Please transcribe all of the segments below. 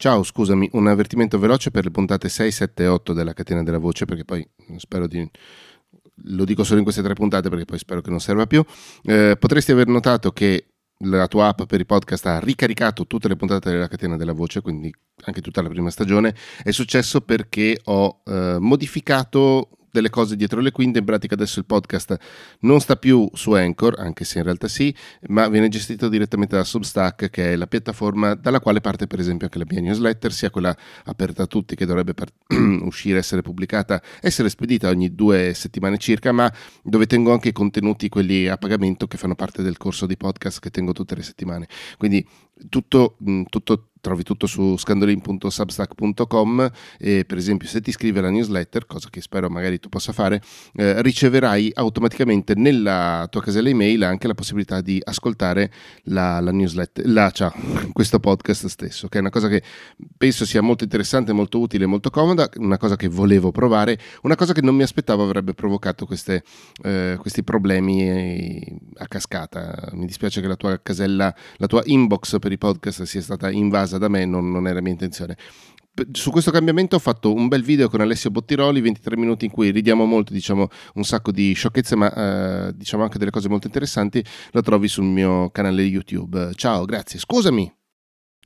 Ciao, scusami, un avvertimento veloce per le puntate 6, 7 e 8 della catena della voce, perché poi spero di lo dico solo in queste tre puntate perché poi spero che non serva più. Eh, potresti aver notato che la tua app per i podcast ha ricaricato tutte le puntate della catena della voce, quindi anche tutta la prima stagione. È successo perché ho eh, modificato delle cose dietro le quinte, in pratica adesso il podcast non sta più su Anchor, anche se in realtà sì, ma viene gestito direttamente da Substack, che è la piattaforma dalla quale parte per esempio anche la mia newsletter, sia quella aperta a tutti che dovrebbe part- uscire, essere pubblicata, essere spedita ogni due settimane circa, ma dove tengo anche i contenuti, quelli a pagamento, che fanno parte del corso di podcast che tengo tutte le settimane. Quindi tutto, tutto trovi tutto su scandolin.substack.com e per esempio se ti iscrivi alla newsletter, cosa che spero magari tu possa fare, eh, riceverai automaticamente nella tua casella email anche la possibilità di ascoltare la, la newsletter, la, cioè, questo podcast stesso, che è una cosa che penso sia molto interessante, molto utile, molto comoda, una cosa che volevo provare, una cosa che non mi aspettavo avrebbe provocato queste, eh, questi problemi eh, a cascata. Mi dispiace che la tua casella, la tua inbox per i podcast sia stata invasa casa da me, non, non era mia intenzione su questo cambiamento ho fatto un bel video con Alessio Bottiroli, 23 minuti in cui ridiamo molto, diciamo un sacco di sciocchezze, ma eh, diciamo anche delle cose molto interessanti. Lo trovi sul mio canale YouTube. Ciao, grazie. Scusami.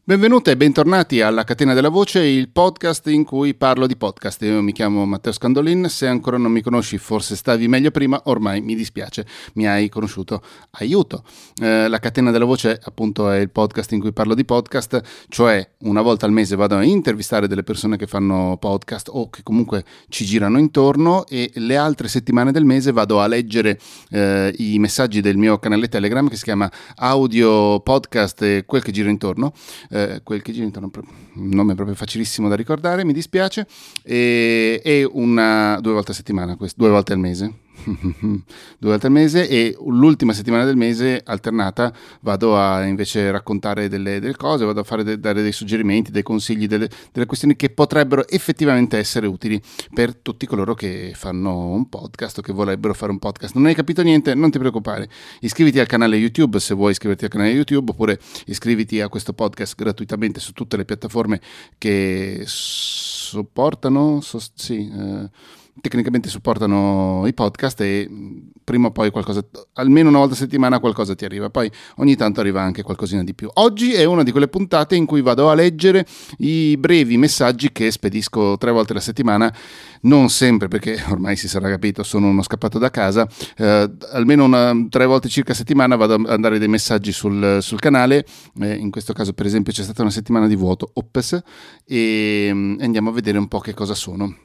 Benvenute e bentornati alla Catena della Voce, il podcast in cui parlo di podcast. Io mi chiamo Matteo Scandolin, se ancora non mi conosci forse stavi meglio prima, ormai mi dispiace, mi hai conosciuto, aiuto. Eh, la Catena della Voce appunto è il podcast in cui parlo di podcast, cioè una volta al mese vado a intervistare delle persone che fanno podcast o che comunque ci girano intorno e le altre settimane del mese vado a leggere eh, i messaggi del mio canale Telegram che si chiama Audio Podcast e quel che gira intorno eh, quel che intorno, un nome proprio facilissimo da ricordare, mi dispiace, e, e una, due volte a settimana, due volte al mese, due volte al mese e l'ultima settimana del mese alternata vado a invece raccontare delle, delle cose, vado a de, dare dei suggerimenti, dei consigli, delle, delle, questioni che potrebbero effettivamente essere utili per tutti coloro che fanno un podcast o che vorrebbero fare un podcast. Non hai capito niente? Non ti preoccupare. Iscriviti al canale YouTube se vuoi iscriverti al canale YouTube oppure iscriviti a questo podcast gratuitamente su tutte le piattaforme che supportano, so, sì, eh, tecnicamente supportano i podcast e mm, prima o poi qualcosa, almeno una volta a settimana qualcosa ti arriva, poi ogni tanto arriva anche qualcosina di più. Oggi è una di quelle puntate in cui vado a leggere i brevi messaggi che spedisco tre volte alla settimana, non sempre perché ormai si sarà capito sono uno scappato da casa, eh, almeno una, tre volte circa a settimana vado a mandare dei messaggi sul, sul canale, eh, in questo caso per esempio c'è stata una settimana di vuoto, ops, e mm, andiamo a vedere un po' che cosa sono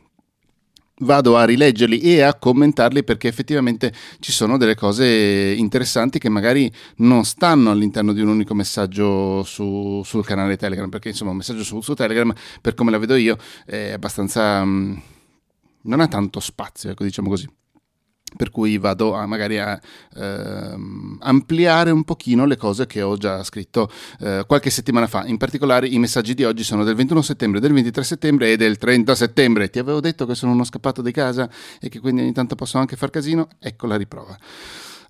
vado a rileggerli e a commentarli perché effettivamente ci sono delle cose interessanti che magari non stanno all'interno di un unico messaggio su, sul canale Telegram, perché insomma un messaggio su, su, Telegram, per come la vedo io, è abbastanza... Mm, non ha tanto spazio, ecco diciamo così per cui vado a magari a ehm, ampliare un pochino le cose che ho già scritto eh, qualche settimana fa. In particolare i messaggi di oggi sono del 21 settembre, del 23 settembre e del 30 settembre. Ti avevo detto che sono uno scappato di casa e che quindi ogni tanto posso anche far casino? Ecco la riprova.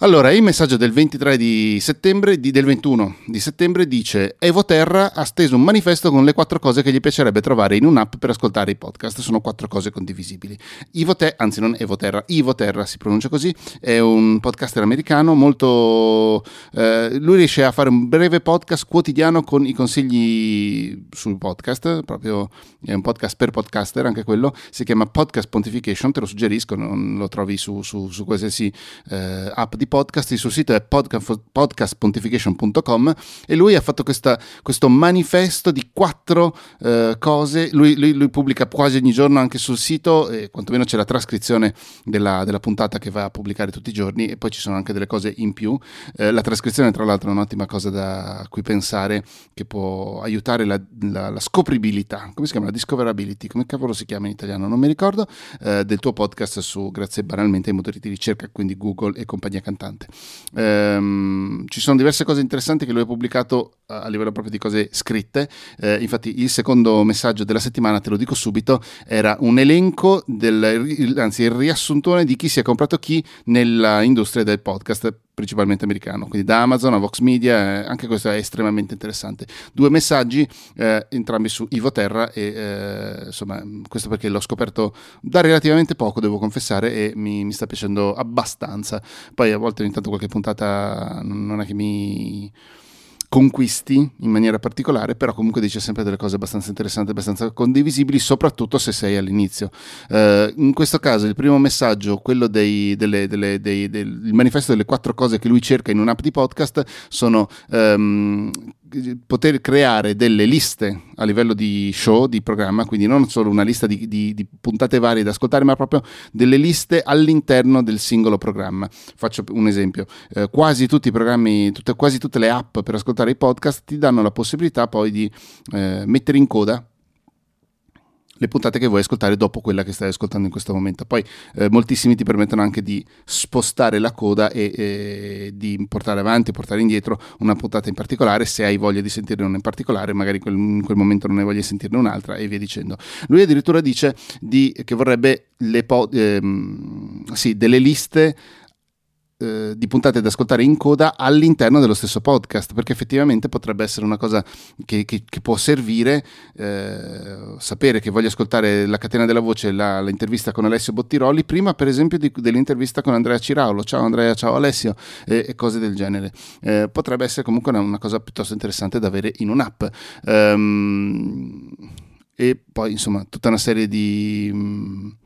Allora, il messaggio del 23 di settembre, di, del 21 di settembre dice Evo Terra ha steso un manifesto con le quattro cose che gli piacerebbe trovare in un'app per ascoltare i podcast. Sono quattro cose condivisibili. Ivo Te, anzi non Evo Terra, Ivo Terra si pronuncia così, è un podcaster americano molto... Eh, lui riesce a fare un breve podcast quotidiano con i consigli sul podcast, proprio è un podcast per podcaster anche quello, si chiama Podcast Pontification, te lo suggerisco, non lo trovi su, su, su qualsiasi eh, app di podcast, il suo sito è podcastpontification.com e lui ha fatto questa, questo manifesto di quattro eh, cose, lui, lui, lui, pubblica quasi ogni giorno anche sul sito, e quantomeno c'è la trascrizione della, della, puntata che va a pubblicare tutti i giorni e poi ci sono anche delle cose in più. Eh, la trascrizione tra l'altro è un'ottima cosa da cui pensare che può aiutare la, la, la scopribilità, come si chiama? La discoverability, come cavolo si chiama in italiano? Non mi ricordo, eh, del tuo podcast su, grazie banalmente ai motori di ricerca, quindi Google e compagnia cantante cantante. Ehm, ci sono diverse cose interessanti che lui ha pubblicato a livello proprio di cose scritte. Eh, infatti, il secondo messaggio della settimana, te lo dico subito, era un elenco, del, anzi, il riassuntone di chi si è comprato chi nella industria del podcast principalmente americano, quindi da Amazon a Vox Media, eh, anche questo è estremamente interessante. Due messaggi, eh, entrambi su Ivo Terra e eh, insomma questo perché l'ho scoperto da relativamente poco, devo confessare, e mi, mi sta piacendo abbastanza. Poi a volte ogni tanto qualche puntata non è che mi conquisti in maniera particolare, però comunque dice sempre delle cose abbastanza interessanti, abbastanza condivisibili, soprattutto se sei all'inizio. Uh, in questo caso il primo messaggio, quello dei, delle, delle, dei, del manifesto delle quattro cose che lui cerca in un'app di podcast, sono um, poter creare delle liste a livello di show, di programma, quindi non solo una lista di, di, di, puntate varie da ascoltare, ma proprio delle liste all'interno del singolo programma. Faccio un esempio: eh, quasi tutti i programmi, tutte, quasi tutte le app per ascoltare i podcast ti danno la possibilità poi di eh, mettere in coda le puntate che vuoi ascoltare dopo quella che stai ascoltando in questo momento. Poi eh, moltissimi ti permettono anche di spostare la coda e, e di portare avanti portare indietro una puntata in particolare se hai voglia di sentirne una in particolare, magari quel, in quel momento non hai voglia di sentirne un'altra e via dicendo. Lui addirittura dice di, che vorrebbe po- ehm, sì, delle liste eh, di puntate da ascoltare in coda all'interno dello stesso podcast, perché effettivamente potrebbe essere una cosa che, che, che può servire eh, sapere che voglio ascoltare la catena della voce, la, l'intervista con Alessio Bottiroli, prima per esempio di, dell'intervista con Andrea Ciraulo. Ciao Andrea, ciao Alessio, e, e cose del genere. Eh, potrebbe essere comunque una, una, cosa piuttosto interessante da avere in un'app. Um, e poi insomma tutta una serie di... Mh,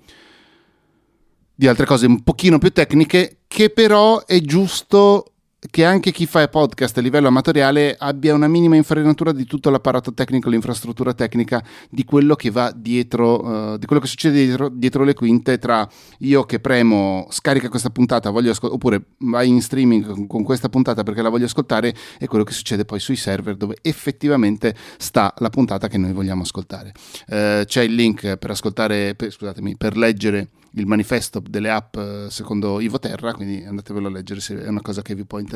di altre cose un pochino più tecniche che però è giusto che anche chi fa podcast a livello amatoriale abbia una minima infarinatura di tutto l'apparato tecnico, l'infrastruttura tecnica di quello che va dietro, uh, di quello che succede dietro, dietro, le quinte tra io che premo scarica questa puntata ascol- oppure vai in streaming con, con, questa puntata perché la voglio ascoltare e quello che succede poi sui server dove effettivamente sta la puntata che noi vogliamo ascoltare. Uh, c'è il link per ascoltare, per, scusatemi, per leggere il manifesto delle app eh, secondo Ivo Terra, quindi andatevelo a leggere se è una cosa che vi può interessare.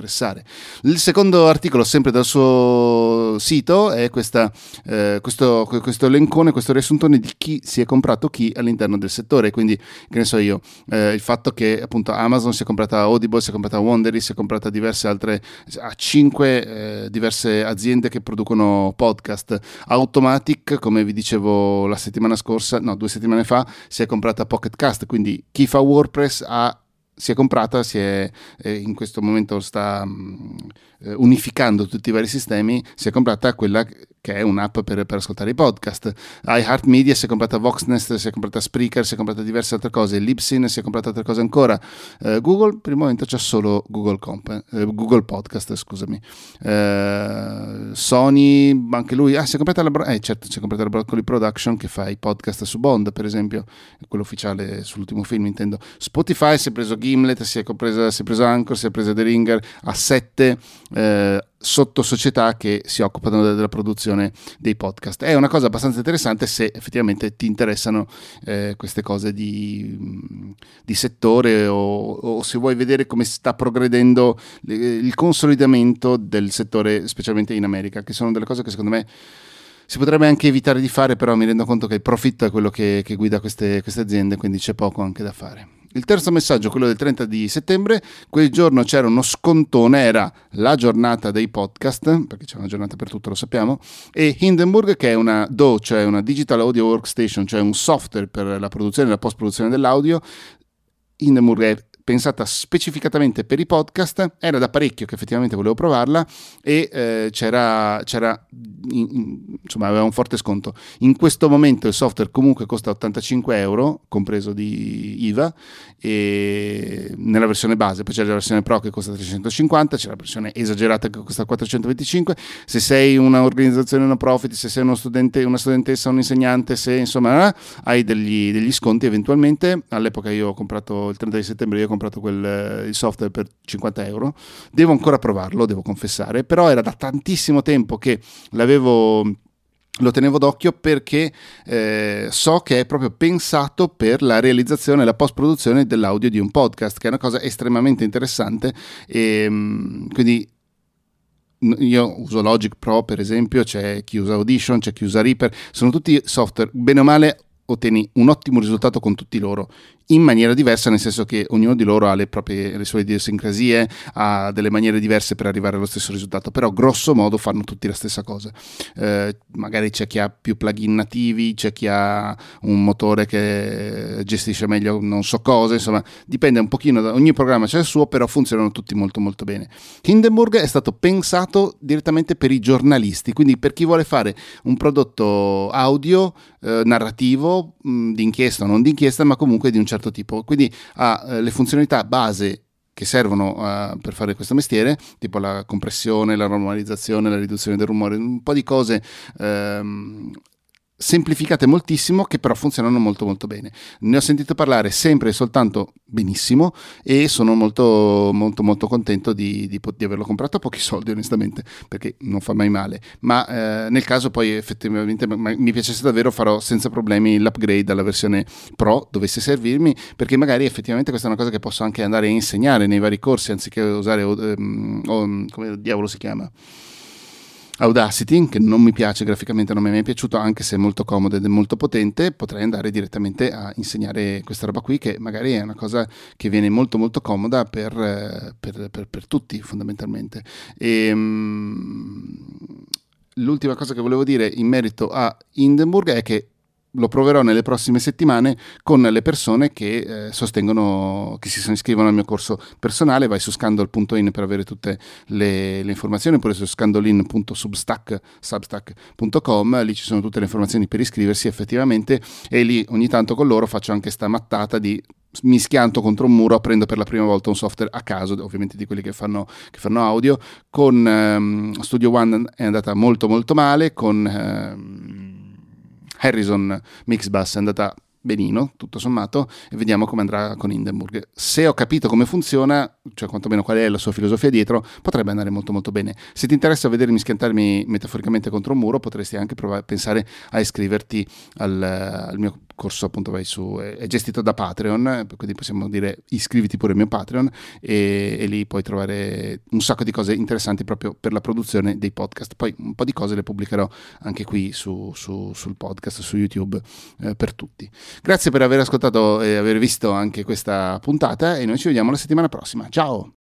Il secondo articolo, sempre dal suo sito, è questa, eh, questo, questo elencone, questo riassuntone di chi si è comprato chi all'interno del settore, quindi che ne so io, eh, il fatto che appunto Amazon si è comprata Audible, si è comprata Wondery, si è comprata diverse altre, a cinque eh, diverse aziende che producono podcast. Automatic, come vi dicevo la settimana scorsa, no, due settimane fa, si è comprata Pocket Cast, quindi chi fa WordPress ha si è comprata, si è, eh, in questo momento sta mh, mm, unificando tutti i vari sistemi, si è comprata quella che è un'app per, per ascoltare i podcast. iHeartMedia si è comprata Voxnest, si è comprata Spreaker, si è comprata diverse altre cose, Libsyn si è comprata altre cose ancora. Eh, Google per il momento c'è solo Google, Comp, eh, Google Podcast, scusami. Eh, Sony, anche lui, ah, si è comprata la, eh, certo, si è comprata la Broccoli Production che fa i podcast su Bond, per esempio, quello ufficiale sull'ultimo film, intendo. Spotify si è preso Gimlet, si è, compresa, si è preso Anchor, si è preso The Ringer, a 7 eh, sotto società che si occupano della produzione dei podcast. È una cosa abbastanza interessante se effettivamente ti interessano eh, queste cose di, di settore o, o, se vuoi vedere come sta progredendo il consolidamento del settore, specialmente in America, che sono delle cose che secondo me si potrebbe anche evitare di fare, però mi rendo conto che il profitto è quello che, che guida queste, queste aziende, quindi c'è poco anche da fare. Il terzo messaggio, quello del 30 di settembre, quel giorno c'era uno scontone, era la giornata dei podcast, perché c'è una giornata per tutto, lo sappiamo, e Hindenburg, che è una DAW, cioè una Digital Audio Workstation, cioè un software per la produzione e la post-produzione dell'audio, Hindenburg è pensata specificatamente per i podcast, era da parecchio che effettivamente volevo provarla e eh, c'era, c'era in, in, insomma aveva un forte sconto. In questo momento il software comunque costa 85 euro, compreso di IVA, nella versione base, poi c'è la versione Pro che costa 350, c'è la versione esagerata che costa 425. Se sei un'organizzazione no profit, se sei uno studente, una studentessa, un insegnante, se insomma hai degli, degli sconti eventualmente, all'epoca io ho comprato il 30 di settembre, io ho comprato quel, eh, il software per 50 euro. Devo ancora provarlo, devo confessare, però era da tantissimo tempo che l'avevo lo tenevo d'occhio perché eh, so che è proprio pensato per la realizzazione e la post produzione dell'audio di un podcast, che è una cosa estremamente interessante. E, ehm, quindi io uso Logic Pro per esempio, c'è chi usa Audition, c'è chi usa Reaper, sono tutti software, bene o male ottieni un ottimo risultato con tutti loro. In maniera diversa, nel senso che ognuno di loro ha le proprie le sue idiosincrasie, ha delle maniere diverse per arrivare allo stesso risultato, però grosso modo fanno tutti la stessa cosa. Eh, magari c'è chi ha più plugin nativi, c'è chi ha un motore che gestisce meglio non so cosa, insomma, dipende un pochino da ogni programma c'è il suo, però funzionano tutti molto molto bene. Hindenburg è stato pensato direttamente per i giornalisti, quindi per chi vuole fare un prodotto audio eh, narrativo, mh, d'inchiesta o non d'inchiesta, ma comunque di un certo tipo. Quindi ha eh, le funzionalità base che servono uh, per fare questo mestiere, tipo la compressione, la normalizzazione, la riduzione del rumore, un po' di cose ehm, semplificate moltissimo che però funzionano molto molto bene. Ne ho sentito parlare sempre e soltanto benissimo e sono molto molto molto contento di, di, di averlo comprato a pochi soldi onestamente perché non fa mai male ma eh, nel caso poi effettivamente mi piacesse davvero farò senza problemi l'upgrade alla versione pro dovesse servirmi perché magari effettivamente questa è una cosa che posso anche andare a insegnare nei vari corsi anziché usare um, um, come diavolo si chiama Audacity, che non mi piace graficamente, non mi è mai piaciuto, anche se è molto comodo ed è molto potente, potrei andare direttamente a insegnare questa roba qui, che magari è una cosa che viene molto molto comoda per, per, per, per tutti fondamentalmente. E, um, l'ultima cosa che volevo dire in merito a Hindenburg è che lo proverò nelle prossime settimane con le persone che eh, sostengono, che si iscrivono al mio corso personale. Vai su scandal.in per avere tutte le, le informazioni, oppure su scandalin.substack.com, lì ci sono tutte le informazioni per iscriversi effettivamente e lì ogni tanto con loro faccio anche sta mattata di mi schianto contro un muro, prendo per la prima volta un software a caso, ovviamente di quelli che fanno, che fanno audio. Con um, Studio One è andata molto molto male, con... Um, Harrison Mix Bus è andata benino, tutto sommato, e vediamo come andrà con Hindenburg. Se ho capito come funziona, cioè quantomeno qual è la sua filosofia dietro, potrebbe andare molto molto bene. Se ti interessa vedermi schiantarmi metaforicamente contro un muro, potresti anche provare, pensare a iscriverti al, al mio corso appunto vai su, è gestito da Patreon, quindi possiamo dire iscriviti pure al mio Patreon e, e, lì puoi trovare un sacco di cose interessanti proprio per la produzione dei podcast. Poi un po' di cose le pubblicherò anche qui su, su, sul podcast, su YouTube eh, per tutti. Grazie per aver ascoltato e aver visto anche questa puntata e noi ci vediamo la settimana prossima. Ciao!